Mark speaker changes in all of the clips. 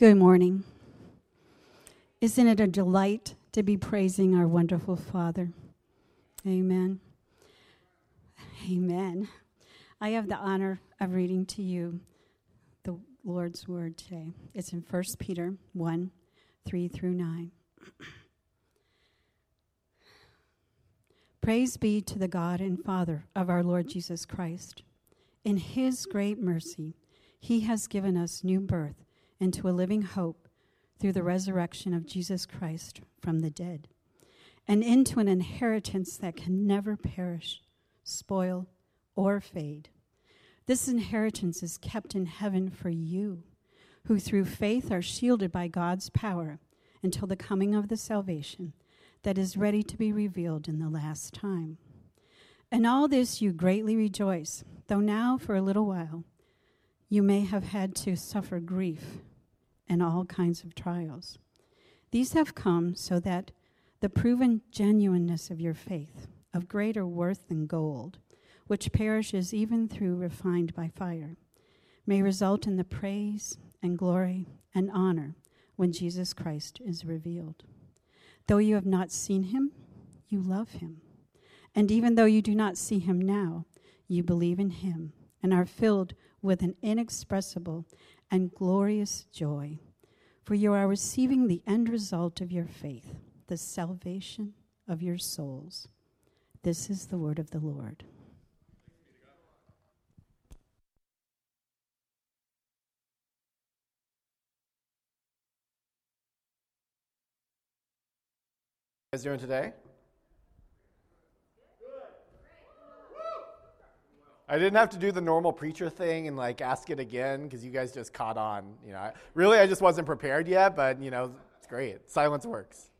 Speaker 1: Good morning. Isn't it a delight to be praising our wonderful Father? Amen. Amen. I have the honor of reading to you the Lord's word today. It's in 1 Peter 1 3 through 9. Praise be to the God and Father of our Lord Jesus Christ. In his great mercy, he has given us new birth into a living hope through the resurrection of Jesus Christ from the dead, and into an inheritance that can never perish, spoil, or fade. This inheritance is kept in heaven for you, who through faith are shielded by God's power until the coming of the salvation that is ready to be revealed in the last time. In all this you greatly rejoice, though now for a little while you may have had to suffer grief and all kinds of trials. These have come so that the proven genuineness of your faith, of greater worth than gold, which perishes even through refined by fire, may result in the praise and glory and honor when Jesus Christ is revealed. Though you have not seen him, you love him. And even though you do not see him now, you believe in him and are filled with an inexpressible and glorious joy, for you are receiving the end result of your faith, the salvation of your souls. This is the word of the Lord.
Speaker 2: guys doing today? I didn't have to do the normal preacher thing and like ask it again because you guys just caught on. You know, really, I just wasn't prepared yet, but you know, it's great. Silence works.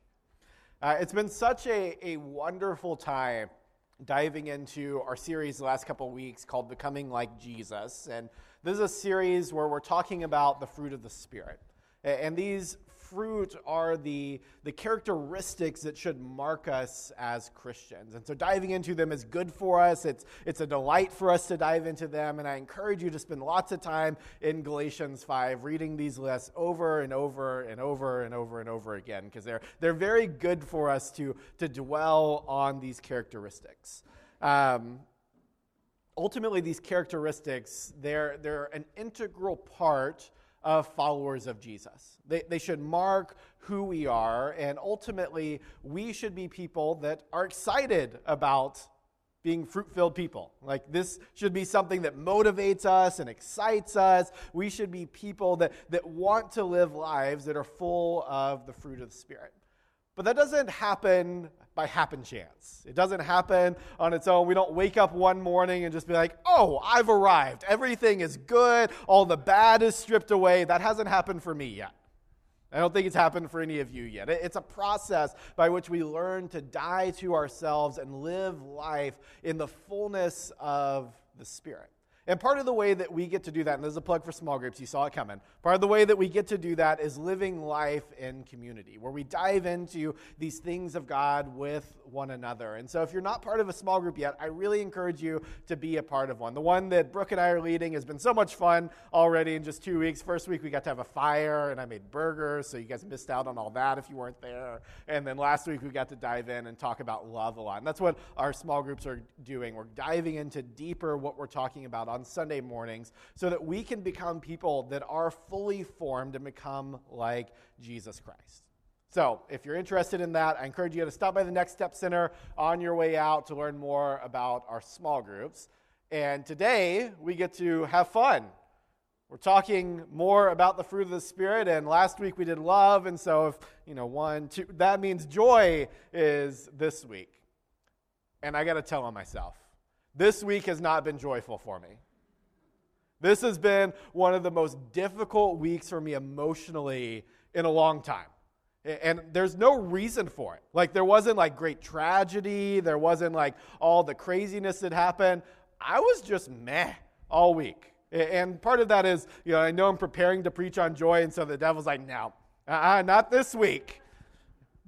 Speaker 2: Uh, it's been such a, a wonderful time diving into our series the last couple weeks called Becoming Like Jesus. And this is a series where we're talking about the fruit of the Spirit. And these fruit are the, the characteristics that should mark us as Christians. And so diving into them is good for us. It's, it's a delight for us to dive into them. And I encourage you to spend lots of time in Galatians 5 reading these lists over and over and over and over and over again because they're, they're very good for us to, to dwell on these characteristics. Um, ultimately, these characteristics, they're, they're an integral part of followers of Jesus. They, they should mark who we are, and ultimately, we should be people that are excited about being fruit filled people. Like, this should be something that motivates us and excites us. We should be people that, that want to live lives that are full of the fruit of the Spirit. But that doesn't happen by happen chance. It doesn't happen on its own. We don't wake up one morning and just be like, oh, I've arrived. Everything is good. All the bad is stripped away. That hasn't happened for me yet. I don't think it's happened for any of you yet. It's a process by which we learn to die to ourselves and live life in the fullness of the Spirit. And part of the way that we get to do that, and this is a plug for small groups, you saw it coming. Part of the way that we get to do that is living life in community, where we dive into these things of God with one another. And so if you're not part of a small group yet, I really encourage you to be a part of one. The one that Brooke and I are leading has been so much fun already in just two weeks. First week, we got to have a fire, and I made burgers, so you guys missed out on all that if you weren't there. And then last week, we got to dive in and talk about love a lot. And that's what our small groups are doing. We're diving into deeper what we're talking about on Sunday mornings so that we can become people that are fully formed and become like Jesus Christ. So, if you're interested in that, I encourage you to stop by the Next Step Center on your way out to learn more about our small groups. And today, we get to have fun. We're talking more about the fruit of the Spirit, and last week we did love, and so if, you know, one, two, that means joy is this week. And I got to tell on myself, this week has not been joyful for me. This has been one of the most difficult weeks for me emotionally in a long time. And there's no reason for it. Like, there wasn't like great tragedy, there wasn't like all the craziness that happened. I was just meh all week. And part of that is, you know, I know I'm preparing to preach on joy, and so the devil's like, no, uh-uh, not this week.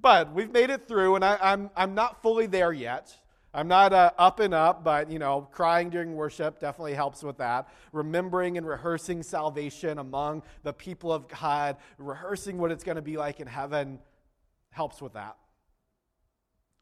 Speaker 2: But we've made it through, and I, I'm, I'm not fully there yet. I'm not uh, up and up, but you know, crying during worship definitely helps with that. Remembering and rehearsing salvation among the people of God, rehearsing what it's going to be like in heaven helps with that.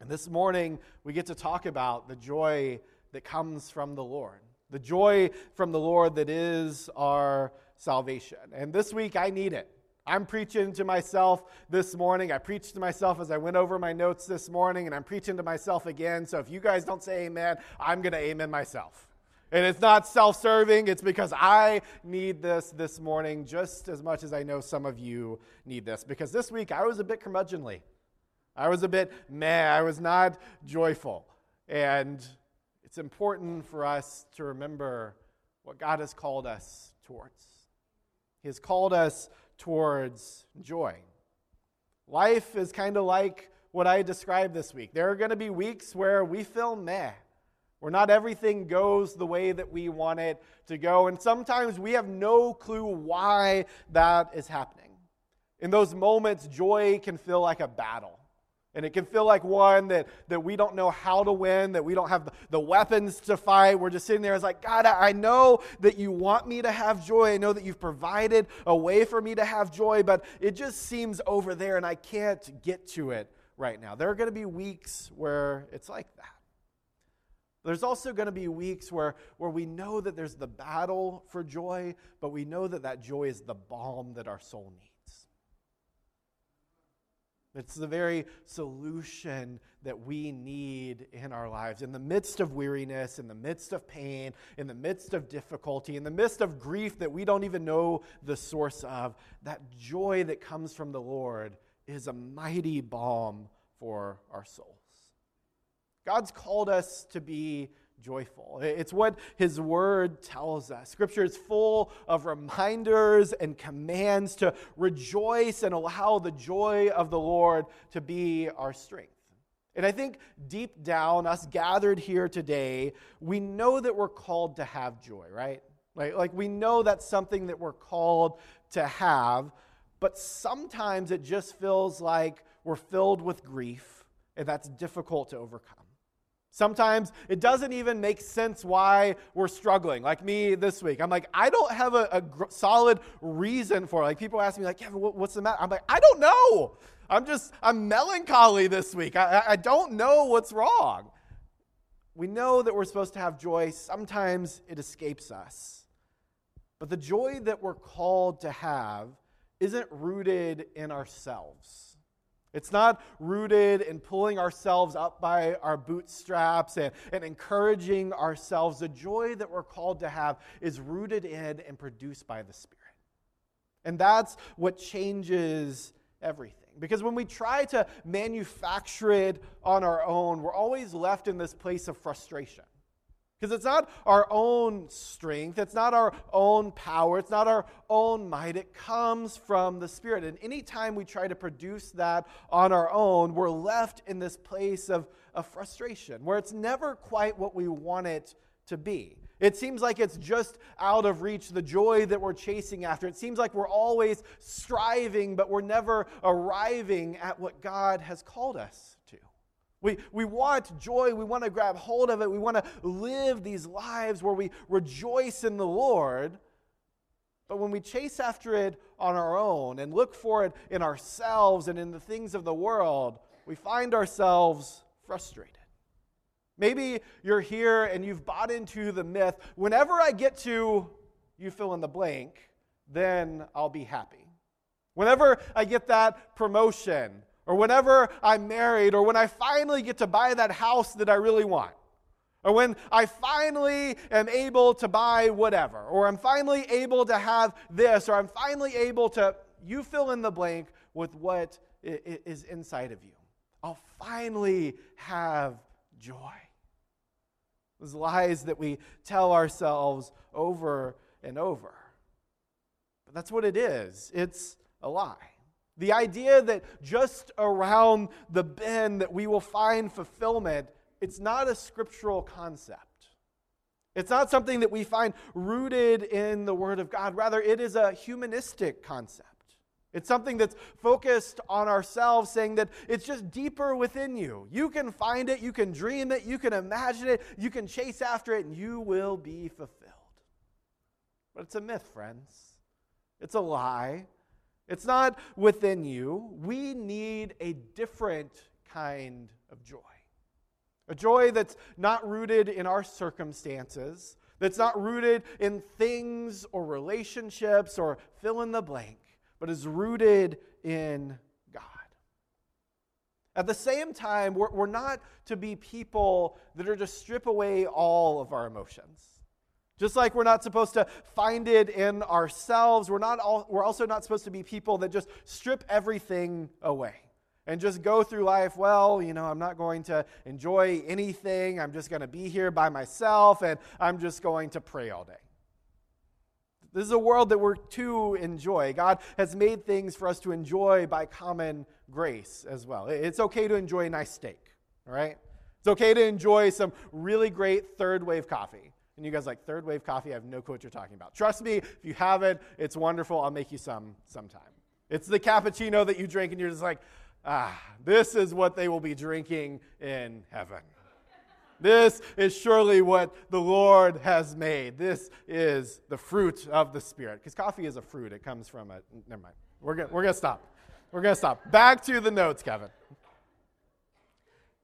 Speaker 2: And this morning, we get to talk about the joy that comes from the Lord, the joy from the Lord that is our salvation. And this week, I need it. I'm preaching to myself this morning. I preached to myself as I went over my notes this morning, and I'm preaching to myself again. So if you guys don't say amen, I'm going to amen myself. And it's not self serving, it's because I need this this morning just as much as I know some of you need this. Because this week I was a bit curmudgeonly. I was a bit meh. I was not joyful. And it's important for us to remember what God has called us towards. He has called us towards joy. Life is kind of like what I described this week. There are going to be weeks where we feel meh, where not everything goes the way that we want it to go. And sometimes we have no clue why that is happening. In those moments, joy can feel like a battle. And it can feel like one that, that we don't know how to win, that we don't have the, weapons to fight. We're just sitting there It's like, God, I know that you want me to have joy. I know that you've provided a way for me to have joy, but it just seems over there and I can't get to it right now. There are going to be weeks where it's like that. There's also going to be weeks where, where we know that there's the battle for joy, but we know that that joy is the balm that our soul needs. It's the very solution that we need in our lives. In the midst of weariness, in the midst of pain, in the midst of difficulty, in the midst of grief that we don't even know the source of, that joy that comes from the Lord is a mighty balm for our souls. God's called us to be joyful. It's what his word tells us. Scripture is full of reminders and commands to rejoice and allow the joy of the Lord to be our strength. And I think deep down, us gathered here today, we know that we're called to have joy, right? Like, like we know that's something that we're called to have, but sometimes it just feels like we're filled with grief, and that's difficult to overcome. Sometimes it doesn't even make sense why we're struggling. Like me this week, I'm like, I don't have a, a gr- solid reason for it. Like people ask me, like, yeah, what, what's the matter? I'm like, I don't know. I'm just, I'm melancholy this week. I, I don't know what's wrong. We know that we're supposed to have joy. Sometimes it escapes us. But the joy that we're called to have isn't rooted in ourselves. It's not rooted in pulling ourselves up by our bootstraps and, and encouraging ourselves. The joy that we're called to have is rooted in and produced by the Spirit. And that's what changes everything. Because when we try to manufacture it on our own, we're always left in this place of frustration. Because it's not our own strength, it's not our own power, it's not our own might. It comes from the Spirit. And anytime we try to produce that on our own, we're left in this place of, of frustration where it's never quite what we want it to be. It seems like it's just out of reach, the joy that we're chasing after. It seems like we're always striving, but we're never arriving at what God has called us we, we want joy. We want to grab hold of it. We want to live these lives where we rejoice in the Lord. But when we chase after it on our own and look for it in ourselves and in the things of the world, we find ourselves frustrated. Maybe you're here and you've bought into the myth whenever I get to you fill in the blank, then I'll be happy. Whenever I get that promotion, or whenever I'm married, or when I finally get to buy that house that I really want, or when I finally am able to buy whatever, or I'm finally able to have this, or I'm finally able to, you fill in the blank with what is inside of you. I'll finally have joy. Those lies that we tell ourselves over and over. But that's what it is it's a lie. The idea that just around the bend that we will find fulfillment, it's not a scriptural concept. It's not something that we find rooted in the Word of God. Rather, it is a humanistic concept. It's something that's focused on ourselves, saying that it's just deeper within you. You can find it, you can dream it, you can imagine it, you can chase after it, and you will be fulfilled. But it's a myth, friends. It's a lie. It's not within you. We need a different kind of joy. A joy that's not rooted in our circumstances, that's not rooted in things or relationships or fill in the blank, but is rooted in God. At the same time, we're, we're not to be people that are to strip away all of our emotions. Just like we're not supposed to find it in ourselves, we're, not all, we're also not supposed to be people that just strip everything away and just go through life, well, you know, I'm not going to enjoy anything. I'm just going to be here by myself and I'm just going to pray all day. This is a world that we're to enjoy. God has made things for us to enjoy by common grace as well. It's okay to enjoy a nice steak, all right? It's okay to enjoy some really great third wave coffee. And you guys like third wave coffee? I have no clue what you're talking about. Trust me, if you haven't, it's wonderful. I'll make you some sometime. It's the cappuccino that you drink and you're just like, ah, this is what they will be drinking in heaven. This is surely what the Lord has made. This is the fruit of the Spirit. Because coffee is a fruit, it comes from a. Never mind. We're going we're to stop. We're going to stop. Back to the notes, Kevin.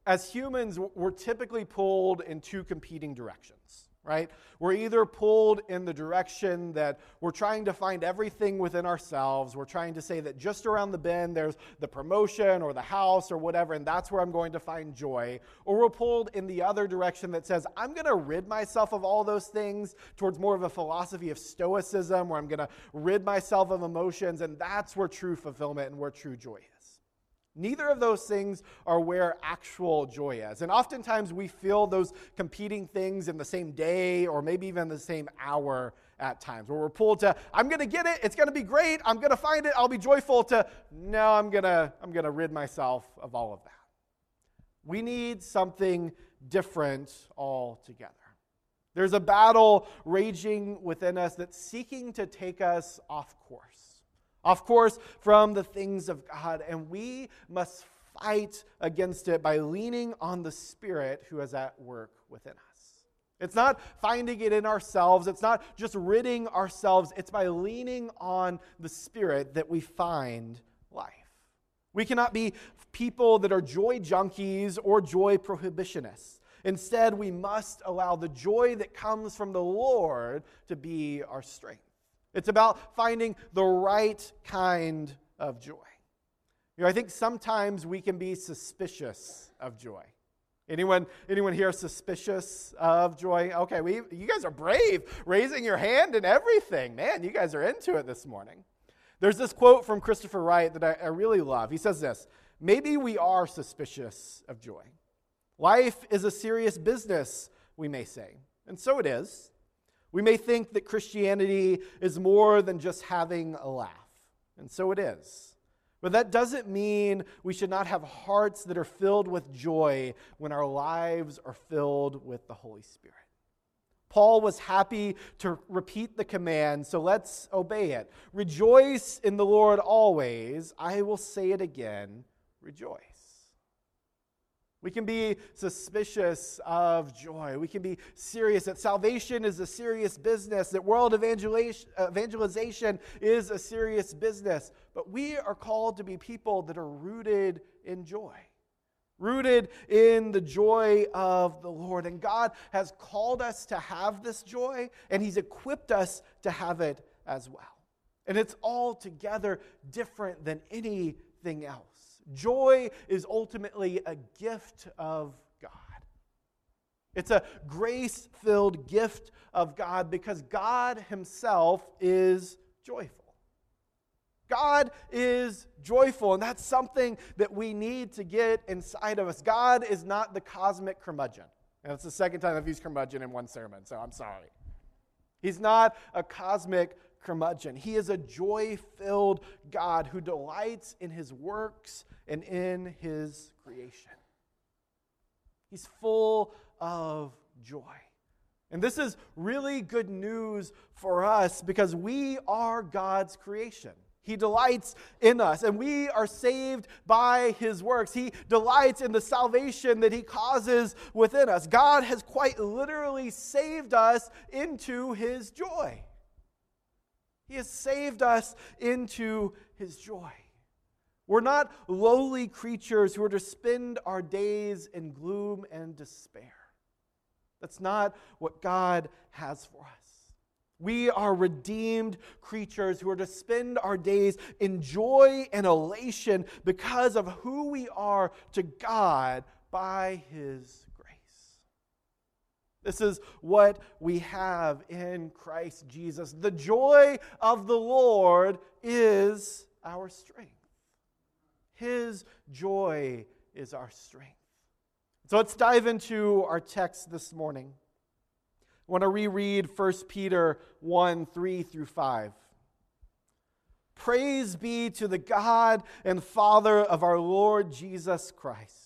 Speaker 2: As humans, we're typically pulled in two competing directions right? We're either pulled in the direction that we're trying to find everything within ourselves. We're trying to say that just around the bend there's the promotion or the house or whatever, and that's where I'm going to find joy. Or we're pulled in the other direction that says, I'm going to rid myself of all those things towards more of a philosophy of stoicism where I'm going to rid myself of emotions, and that's where true fulfillment and where true joy is. Neither of those things are where actual joy is. And oftentimes we feel those competing things in the same day or maybe even the same hour at times, where we're pulled to, I'm going to get it, it's going to be great, I'm going to find it, I'll be joyful, to, no, I'm going to I'm going to rid myself of all of that. We need something different altogether. There's a battle raging within us that's seeking to take us off course off course from the things of God. And we must fight against it by leaning on the Spirit who is at work within us. It's not finding it in ourselves. It's not just ridding ourselves. It's by leaning on the Spirit that we find life. We cannot be people that are joy junkies or joy prohibitionists. Instead, we must allow the joy that comes from the Lord to be our strength. It's about finding the right kind of joy. You know, I think sometimes we can be suspicious of joy. Anyone, anyone here suspicious of joy? Okay, we, you guys are brave, raising your hand and everything. Man, you guys are into it this morning. There's this quote from Christopher Wright that I, I really love. He says this Maybe we are suspicious of joy. Life is a serious business, we may say. And so it is. We may think that Christianity is more than just having a laugh, and so it is. But that doesn't mean we should not have hearts that are filled with joy when our lives are filled with the Holy Spirit. Paul was happy to repeat the command, so let's obey it. Rejoice in the Lord always. I will say it again rejoice. We can be suspicious of joy. We can be serious that salvation is a serious business, that world evangelization is a serious business. But we are called to be people that are rooted in joy, rooted in the joy of the Lord. And God has called us to have this joy, and He's equipped us to have it as well. And it's altogether different than anything else. Joy is ultimately a gift of God. It's a grace filled gift of God because God Himself is joyful. God is joyful, and that's something that we need to get inside of us. God is not the cosmic curmudgeon. And it's the second time I've used curmudgeon in one sermon, so I'm sorry. He's not a cosmic curmudgeon. He is a joy filled God who delights in his works and in his creation. He's full of joy. And this is really good news for us because we are God's creation. He delights in us, and we are saved by His works. He delights in the salvation that He causes within us. God has quite literally saved us into His joy. He has saved us into His joy. We're not lowly creatures who are to spend our days in gloom and despair. That's not what God has for us. We are redeemed creatures who are to spend our days in joy and elation because of who we are to God by His. This is what we have in Christ Jesus. The joy of the Lord is our strength. His joy is our strength. So let's dive into our text this morning. I want to reread 1 Peter 1 3 through 5. Praise be to the God and Father of our Lord Jesus Christ.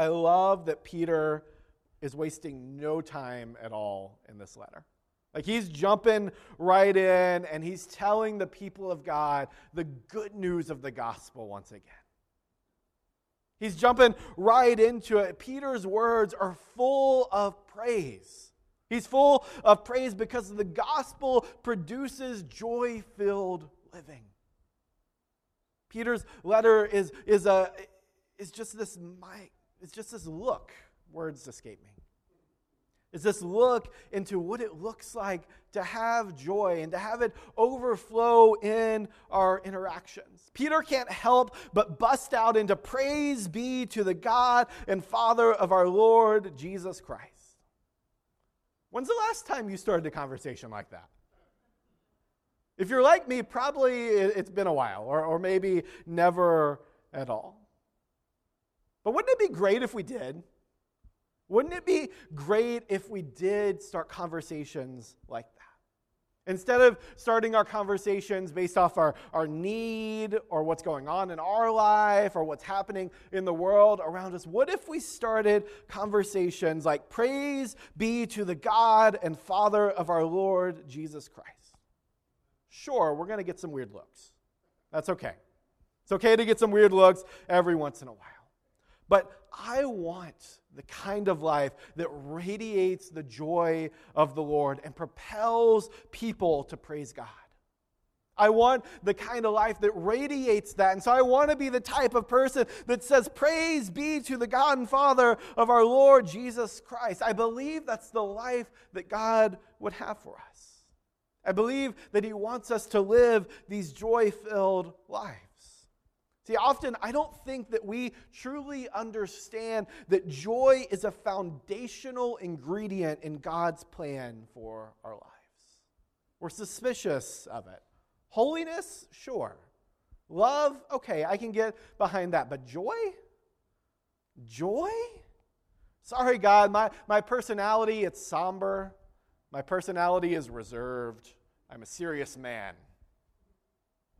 Speaker 2: I love that Peter is wasting no time at all in this letter. Like he's jumping right in and he's telling the people of God the good news of the gospel once again. He's jumping right into it. Peter's words are full of praise. He's full of praise because the gospel produces joy filled living. Peter's letter is, is, a, is just this it's just this look. Words escape me is this look into what it looks like to have joy and to have it overflow in our interactions. Peter can't help but bust out into praise be to the God and Father of our Lord Jesus Christ. When's the last time you started a conversation like that? If you're like me, probably it's been a while, or, or maybe never at all. But wouldn't it be great if we did? Wouldn't it be great if we did start conversations like that? Instead of starting our conversations based off our, our need or what's going on in our life or what's happening in the world around us, what if we started conversations like, Praise be to the God and Father of our Lord Jesus Christ? Sure, we're going to get some weird looks. That's okay. It's okay to get some weird looks every once in a while. But I want the kind of life that radiates the joy of the Lord and propels people to praise God. I want the kind of life that radiates that. And so I want to be the type of person that says, Praise be to the God and Father of our Lord Jesus Christ. I believe that's the life that God would have for us. I believe that He wants us to live these joy filled lives. See, often I don't think that we truly understand that joy is a foundational ingredient in God's plan for our lives. We're suspicious of it. Holiness, sure. Love, okay, I can get behind that. But joy? Joy? Sorry, God, my, my personality, it's somber. My personality is reserved. I'm a serious man.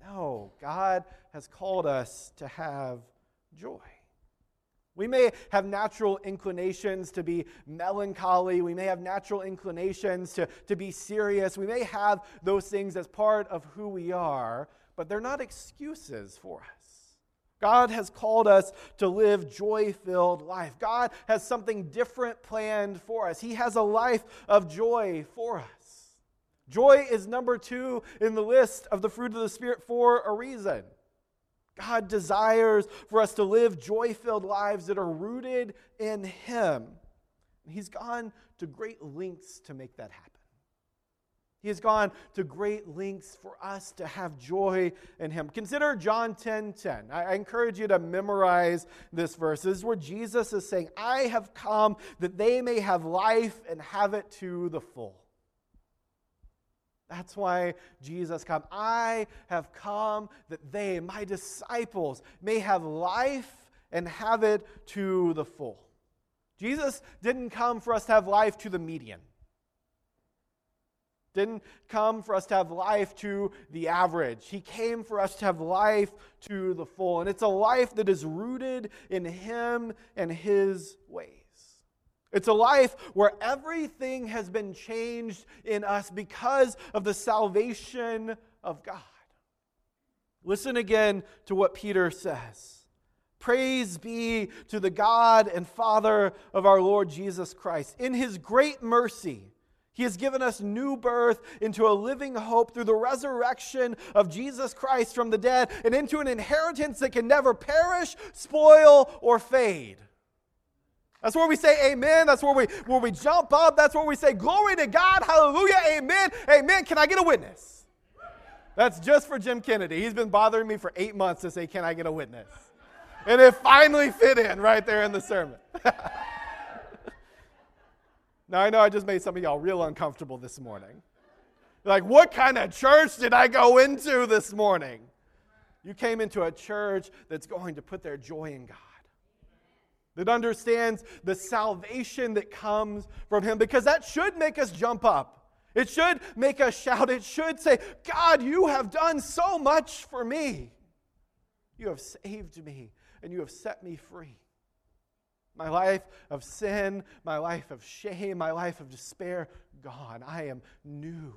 Speaker 2: No, God has called us to have joy. We may have natural inclinations to be melancholy. We may have natural inclinations to, to be serious. We may have those things as part of who we are, but they're not excuses for us. God has called us to live joy filled life. God has something different planned for us. He has a life of joy for us. Joy is number two in the list of the fruit of the Spirit for a reason. God desires for us to live joy filled lives that are rooted in Him. He's gone to great lengths to make that happen. He has gone to great lengths for us to have joy in Him. Consider John 10 10. I encourage you to memorize this verse. This is where Jesus is saying, I have come that they may have life and have it to the full. That's why Jesus came. I have come that they, my disciples, may have life and have it to the full. Jesus didn't come for us to have life to the median. Didn't come for us to have life to the average. He came for us to have life to the full. And it's a life that is rooted in Him and His ways. It's a life where everything has been changed in us because of the salvation of God. Listen again to what Peter says. Praise be to the God and Father of our Lord Jesus Christ. In his great mercy, he has given us new birth into a living hope through the resurrection of Jesus Christ from the dead and into an inheritance that can never perish, spoil, or fade that's where we say amen. That's where we, where we jump up. That's where we say glory to God. Hallelujah. Amen. Amen. Can I get a witness? That's just for Jim Kennedy. He's been bothering me for eight months to say, Can I get a witness? And it finally fit in right there in the sermon. now, I know I just made some of y'all real uncomfortable this morning. like, what kind of church did I go into this morning? You came into a church that's going to put their joy in God that understands the salvation that comes from Him, because that should make us jump up. It should make us shout. It should say, God, you have done so much for me. You have saved me and you have set me free. My life of sin, my life of shame, my life of despair, gone. I am new.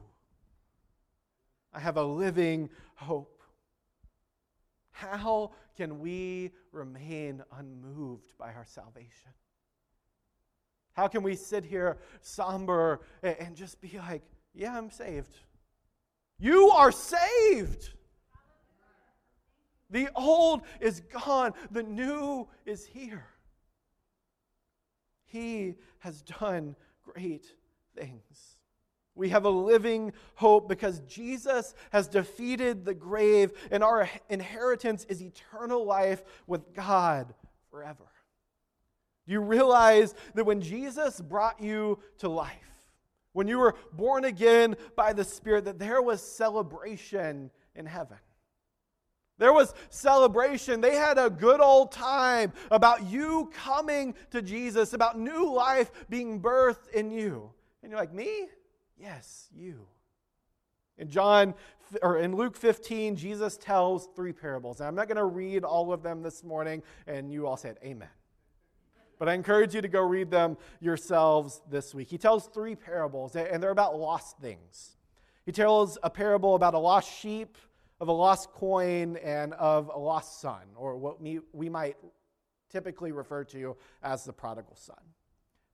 Speaker 2: I have a living hope. How can we remain unmoved by our salvation? How can we sit here somber and just be like, yeah, I'm saved? You are saved. The old is gone, the new is here. He has done great things. We have a living hope because Jesus has defeated the grave, and our inheritance is eternal life with God forever. Do you realize that when Jesus brought you to life, when you were born again by the Spirit, that there was celebration in heaven? There was celebration. They had a good old time about you coming to Jesus, about new life being birthed in you. And you're like, me? Yes, you. In John or in Luke 15, Jesus tells three parables. And I'm not going to read all of them this morning, and you all said amen. But I encourage you to go read them yourselves this week. He tells three parables, and they're about lost things. He tells a parable about a lost sheep, of a lost coin, and of a lost son, or what we, we might typically refer to as the prodigal son.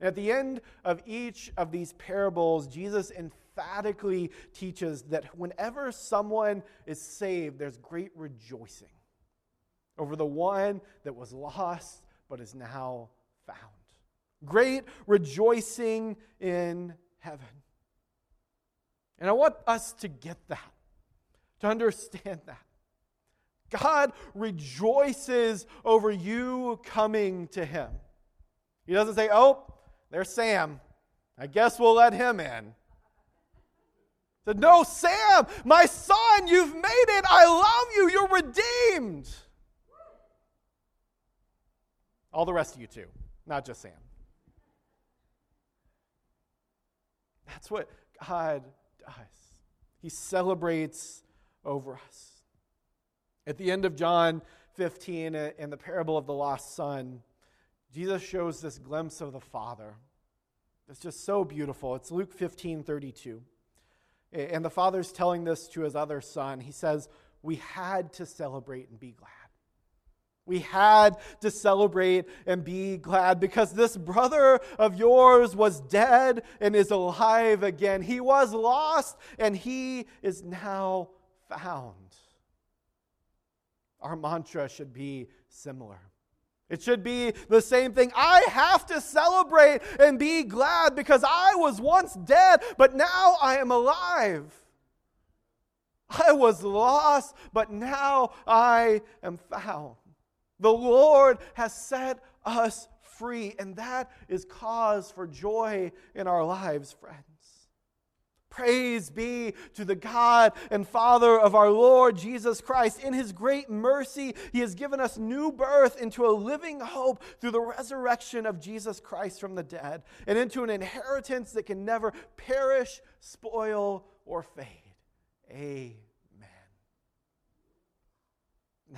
Speaker 2: At the end of each of these parables, Jesus emphatically teaches that whenever someone is saved, there's great rejoicing over the one that was lost but is now found. Great rejoicing in heaven. And I want us to get that, to understand that. God rejoices over you coming to Him. He doesn't say, Oh, there's Sam. I guess we'll let him in. Said, No, Sam, my son, you've made it. I love you. You're redeemed. All the rest of you, too, not just Sam. That's what God does. He celebrates over us. At the end of John 15, in the parable of the lost son, Jesus shows this glimpse of the Father. It's just so beautiful. It's Luke 15 32. And the Father's telling this to his other son. He says, We had to celebrate and be glad. We had to celebrate and be glad because this brother of yours was dead and is alive again. He was lost and he is now found. Our mantra should be similar. It should be the same thing. I have to celebrate and be glad because I was once dead, but now I am alive. I was lost, but now I am found. The Lord has set us free, and that is cause for joy in our lives, friends. Praise be to the God and Father of our Lord Jesus Christ. In his great mercy, he has given us new birth into a living hope through the resurrection of Jesus Christ from the dead and into an inheritance that can never perish, spoil, or fade. Amen.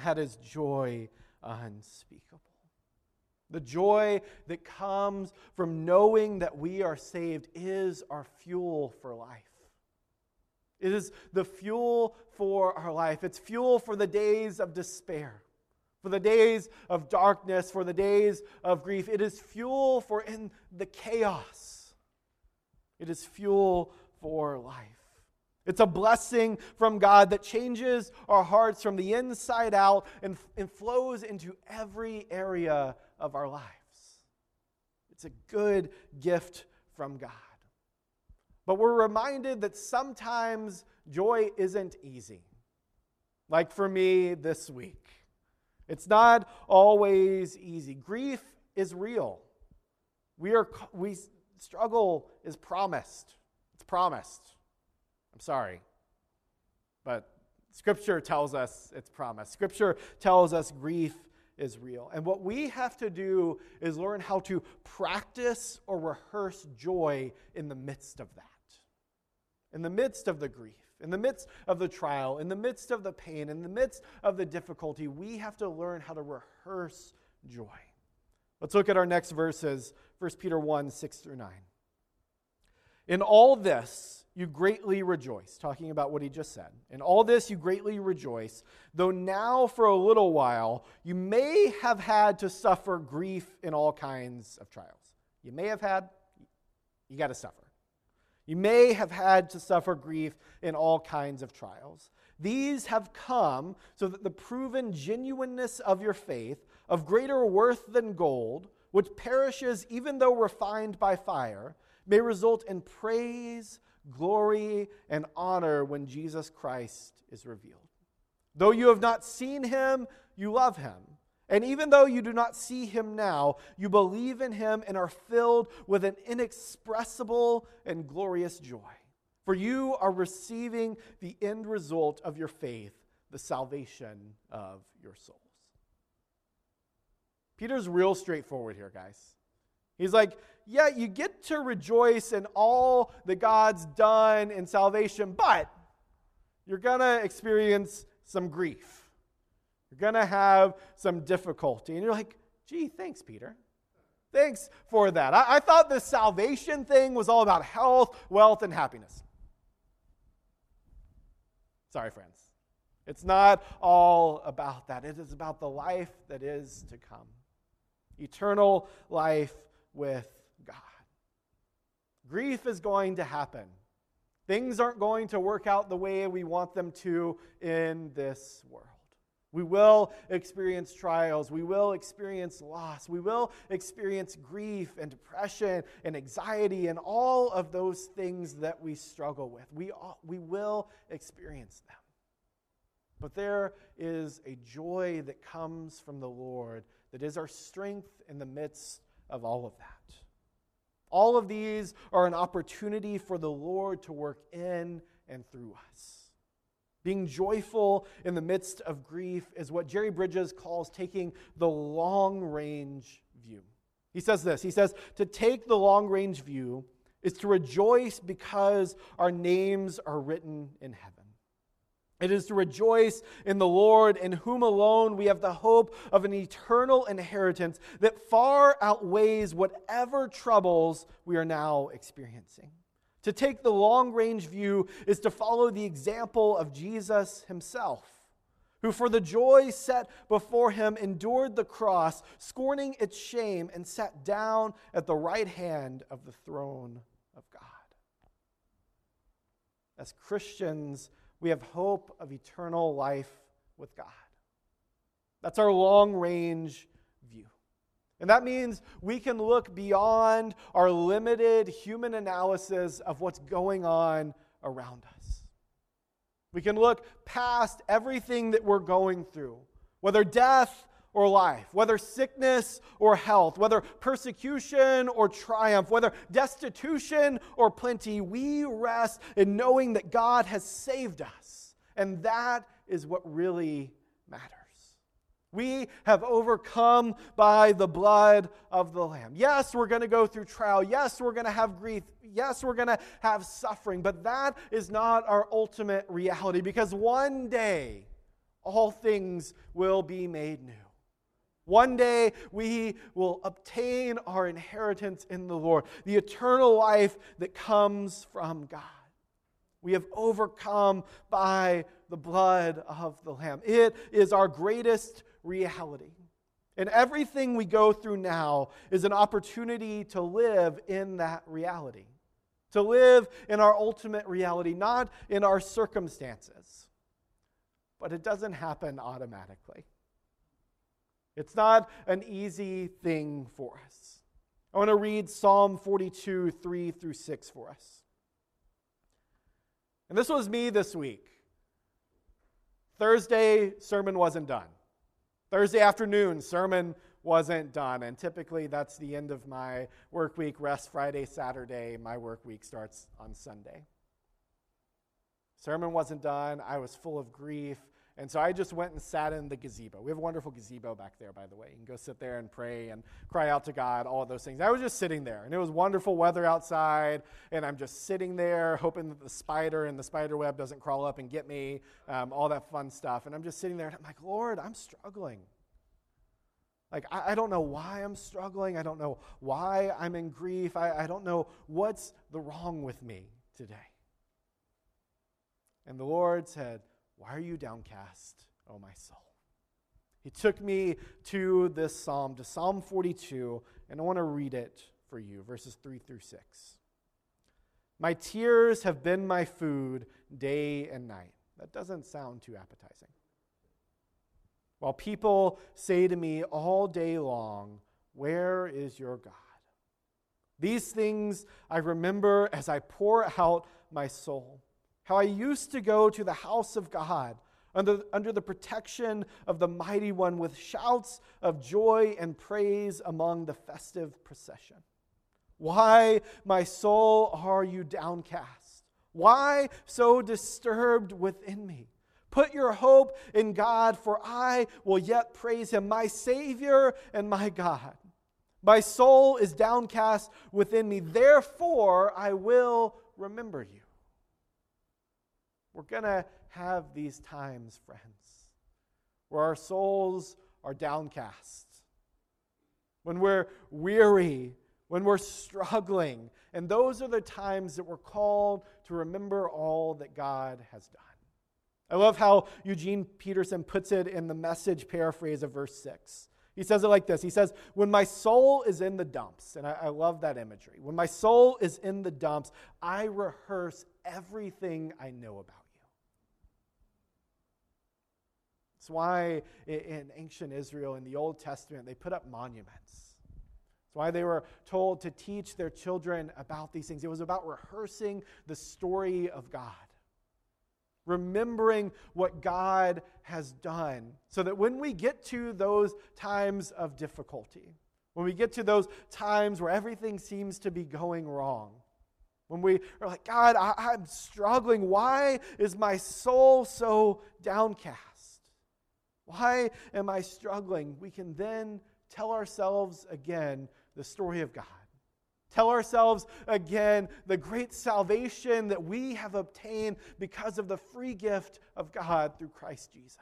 Speaker 2: That is joy unspeakable. The joy that comes from knowing that we are saved is our fuel for life. It is the fuel for our life. It's fuel for the days of despair, for the days of darkness, for the days of grief. It is fuel for in the chaos. It is fuel for life. It's a blessing from God that changes our hearts from the inside out and, and flows into every area of our lives. It's a good gift from God. But we're reminded that sometimes joy isn't easy. Like for me this week, it's not always easy. Grief is real. We are we struggle is promised. It's promised. I'm sorry. But scripture tells us it's promised. Scripture tells us grief is real. And what we have to do is learn how to practice or rehearse joy in the midst of that in the midst of the grief, in the midst of the trial, in the midst of the pain, in the midst of the difficulty, we have to learn how to rehearse joy. Let's look at our next verses 1 Peter 1 6 through 9. In all this, you greatly rejoice, talking about what he just said. In all this, you greatly rejoice, though now for a little while you may have had to suffer grief in all kinds of trials. You may have had, you got to suffer. You may have had to suffer grief in all kinds of trials. These have come so that the proven genuineness of your faith, of greater worth than gold, which perishes even though refined by fire, may result in praise, glory, and honor when Jesus Christ is revealed. Though you have not seen him, you love him. And even though you do not see him now, you believe in him and are filled with an inexpressible and glorious joy. For you are receiving the end result of your faith, the salvation of your souls. Peter's real straightforward here, guys. He's like, yeah, you get to rejoice in all that God's done in salvation, but you're going to experience some grief. You're going to have some difficulty. And you're like, gee, thanks, Peter. Thanks for that. I, I thought the salvation thing was all about health, wealth, and happiness. Sorry, friends. It's not all about that. It is about the life that is to come eternal life with. Grief is going to happen. Things aren't going to work out the way we want them to in this world. We will experience trials. We will experience loss. We will experience grief and depression and anxiety and all of those things that we struggle with. We, all, we will experience them. But there is a joy that comes from the Lord that is our strength in the midst of all of that. All of these are an opportunity for the Lord to work in and through us. Being joyful in the midst of grief is what Jerry Bridges calls taking the long range view. He says this He says, To take the long range view is to rejoice because our names are written in heaven. It is to rejoice in the Lord, in whom alone we have the hope of an eternal inheritance that far outweighs whatever troubles we are now experiencing. To take the long range view is to follow the example of Jesus himself, who for the joy set before him endured the cross, scorning its shame, and sat down at the right hand of the throne of God. As Christians, we have hope of eternal life with God. That's our long range view. and that means we can look beyond our limited human analysis of what's going on around us. We can look past everything that we're going through, whether death or life, whether sickness or health, whether persecution or triumph, whether destitution or plenty, we rest in knowing that God has saved us. And that is what really matters. We have overcome by the blood of the Lamb. Yes, we're going to go through trial. Yes, we're going to have grief. Yes, we're going to have suffering. But that is not our ultimate reality because one day all things will be made new. One day we will obtain our inheritance in the Lord, the eternal life that comes from God. We have overcome by the blood of the Lamb. It is our greatest reality. And everything we go through now is an opportunity to live in that reality, to live in our ultimate reality, not in our circumstances. But it doesn't happen automatically. It's not an easy thing for us. I want to read Psalm 42, 3 through 6 for us. And this was me this week. Thursday, sermon wasn't done. Thursday afternoon, sermon wasn't done. And typically, that's the end of my work week. Rest Friday, Saturday. My work week starts on Sunday. Sermon wasn't done. I was full of grief. And so I just went and sat in the gazebo. We have a wonderful gazebo back there, by the way. You can go sit there and pray and cry out to God, all of those things. I was just sitting there, and it was wonderful weather outside, and I'm just sitting there hoping that the spider and the spider web doesn't crawl up and get me, um, all that fun stuff. And I'm just sitting there, and I'm like, Lord, I'm struggling. Like, I, I don't know why I'm struggling. I don't know why I'm in grief. I, I don't know what's the wrong with me today. And the Lord said, why are you downcast, O my soul? He took me to this psalm, to Psalm 42, and I want to read it for you, verses 3 through 6. My tears have been my food day and night. That doesn't sound too appetizing. While people say to me all day long, Where is your God? These things I remember as I pour out my soul how I used to go to the house of God under, under the protection of the mighty one with shouts of joy and praise among the festive procession. Why, my soul, are you downcast? Why so disturbed within me? Put your hope in God, for I will yet praise him, my Savior and my God. My soul is downcast within me, therefore I will remember you. We're going to have these times, friends, where our souls are downcast, when we're weary, when we're struggling. And those are the times that we're called to remember all that God has done. I love how Eugene Peterson puts it in the message paraphrase of verse 6. He says it like this He says, When my soul is in the dumps, and I, I, love that imagery, when my soul is in the dumps, I rehearse everything I know about It's why in ancient Israel, in the Old Testament, they put up monuments. It's why they were told to teach their children about these things. It was about rehearsing the story of God, remembering what God has done, so that when we get to those times of difficulty, when we get to those times where everything seems to be going wrong, when we are like, God, I, am struggling. Why is my soul so downcast? Why am I struggling? We can then tell ourselves again the story of God. Tell ourselves again the great salvation that we have obtained because of the free gift of God through Christ Jesus.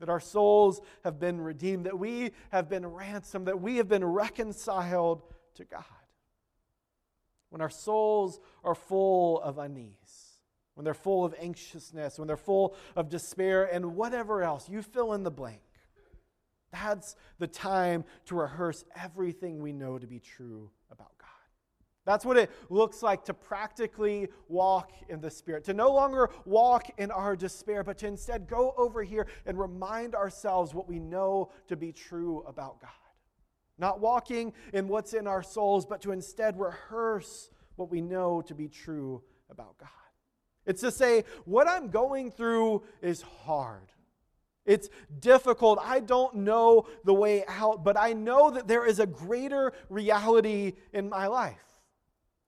Speaker 2: That our souls have been redeemed, that we have been ransomed, that we have been reconciled to God. When our souls are full of unease, when they're full of anxiousness, when they're full of despair, and whatever else. You fill in the blank. That's the time to rehearse everything we know to be true about God. That's what it looks like to practically walk in the Spirit, to no longer walk in our despair, but to instead go over here and remind ourselves what we know to be true about God. Not walking in what's in our souls, but to instead rehearse what we know to be true about God. It's to say, what I'm going through is hard. It's difficult. I don't know the way out, but I know that there is a greater reality in my life.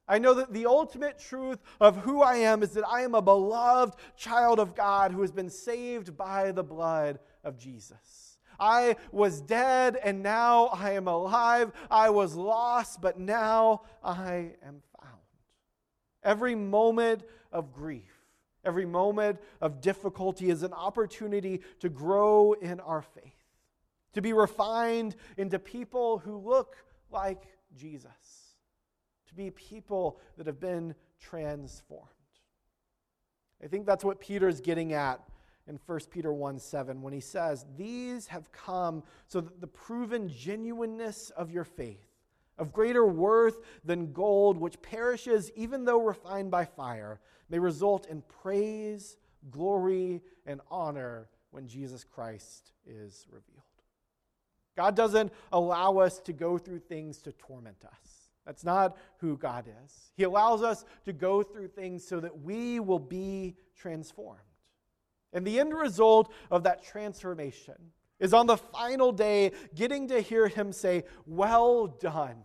Speaker 2: I know that the ultimate truth of who I am is that I am a beloved child of God who has been saved by the blood of Jesus. I was dead and now I am alive. I was lost, but now I am found. Every moment of grief, Every moment of difficulty is an opportunity to grow in our faith, to be refined into people who look like Jesus, to be people that have been transformed. I think that's what Peter's getting at in 1 Peter 1 7 when he says, These have come so that the proven genuineness of your faith, of greater worth than gold, which perishes even though refined by fire, may result in praise, glory, and honor when Jesus Christ is revealed. God doesn't allow us to go through things to torment us. That's not who God is. He allows us to go through things so that we will be transformed. And the end result of that transformation is on the final day getting to hear him say, Well done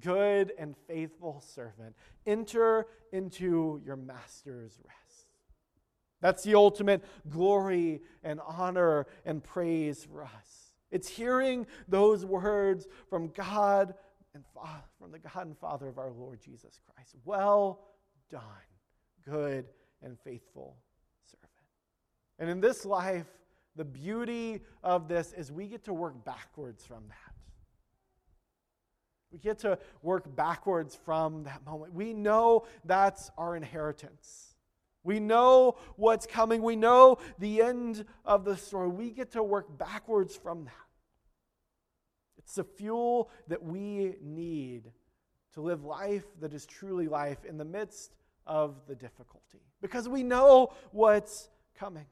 Speaker 2: good and faithful servant. Enter into your master's rest. That's the ultimate glory and honor and praise for us. It's hearing those words from God and from the God and Father of our Lord Jesus Christ. Well done, good and faithful servant. And in this life, the beauty of this is we get to work backwards from that. We get to work backwards from that moment. We know that's our inheritance. We know what's coming. We know the end of the story. We get to work backwards from that. It's the fuel that we need to live life that is truly life in the midst of the difficulty because we know what's coming.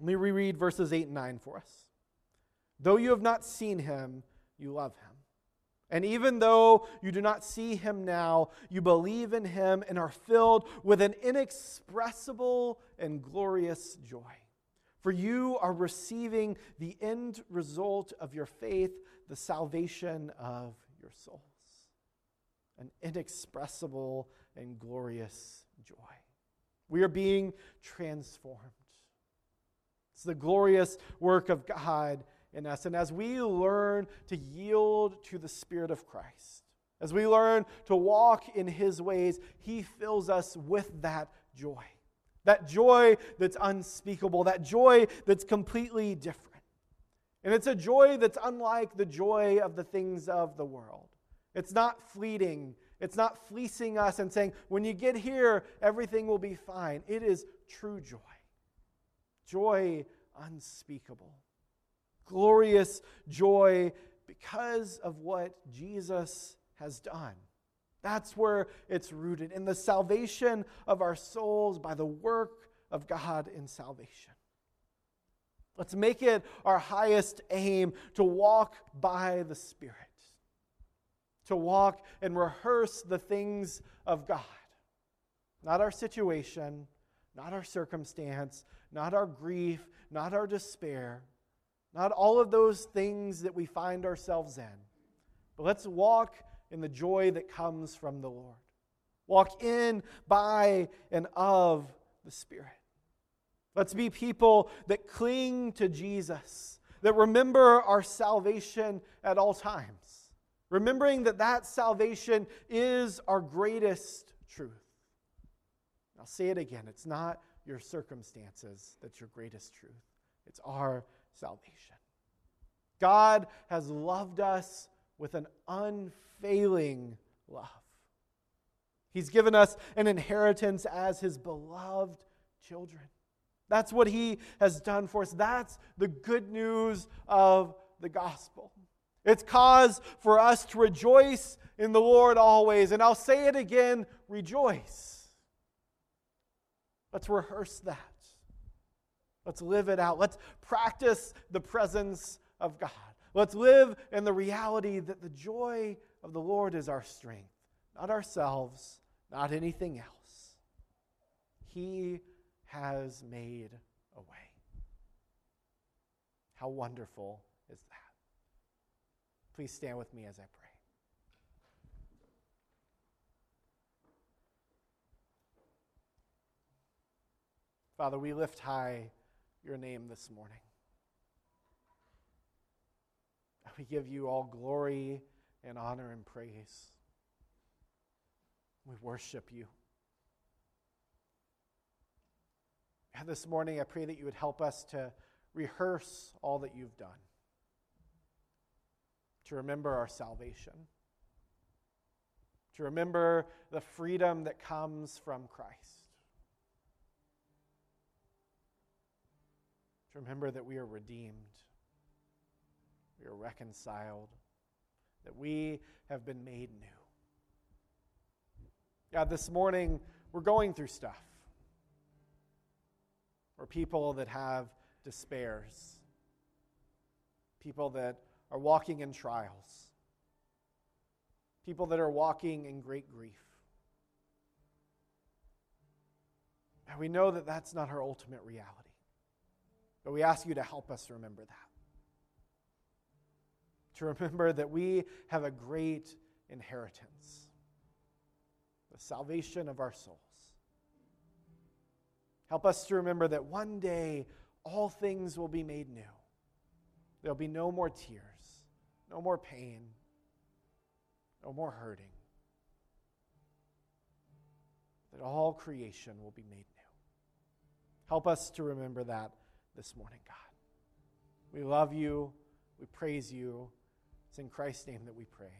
Speaker 2: Let me reread verses 8 and 9 for us. Though you have not seen him, you love him. And even though you do not see him now, you believe in him and are filled with an inexpressible and glorious joy. For you are receiving the end result of your faith, the salvation of your souls. An inexpressible and glorious joy. We are being transformed. It's the glorious work of God in us. And as we learn to yield to the Spirit of Christ, as we learn to walk in His ways, He fills us with that joy. That joy that's unspeakable, that joy that's completely different. And it's a joy that's unlike the joy of the things of the world. It's not fleeting, it's not fleecing us and saying, when you get here, everything will be fine. It is true joy, joy unspeakable glorious joy because of what Jesus has done. That's where it's rooted in the salvation of our souls by the work of God in salvation. Let's make it our highest aim to walk by the Spirit, to walk and rehearse the things of God, not our situation, not our circumstance, not our grief, not our despair, not all of those things that we find ourselves in. But let's walk in the joy that comes from the Lord. Walk in, by, and of the Spirit. Let's be people that cling to Jesus, that remember our salvation at all times, remembering that that salvation is our greatest truth. I'll say it again it's not your circumstances that's your greatest truth, it's our salvation. God has loved us with an unfailing love. He's given us an inheritance as his beloved children. That's what he has done for us. That's the good news of the gospel. It's cause for us to rejoice in the Lord always. And I'll say it again rejoice. Let's rehearse that. Let's live it out. Let's practice the presence of God. Let's live in the reality that the joy of the Lord is our strength, not ourselves, not anything else. He has made a way. How wonderful is that? Please stand with me as I pray. Father, we lift high your name this morning. We give you all glory and honor and praise. We worship you. And this morning, I pray that you would help us to rehearse all that you've done, to remember our salvation, to remember the freedom that comes from Christ, to remember that we are redeemed, we are reconciled, that we have been made new. God, this morning, we're going through stuff. We're people that have despairs, people that are walking in trials, people that are walking in great grief. And we know that that's not our ultimate reality. But we ask you to help us remember that. To remember that we have a great inheritance the salvation of our souls. Help us to remember that one day all things will be made new. There'll be no more tears, no more pain, no more hurting. That all creation will be made new. Help us to remember that this morning, God. We love you. We praise you. It's in Christ's name that we pray.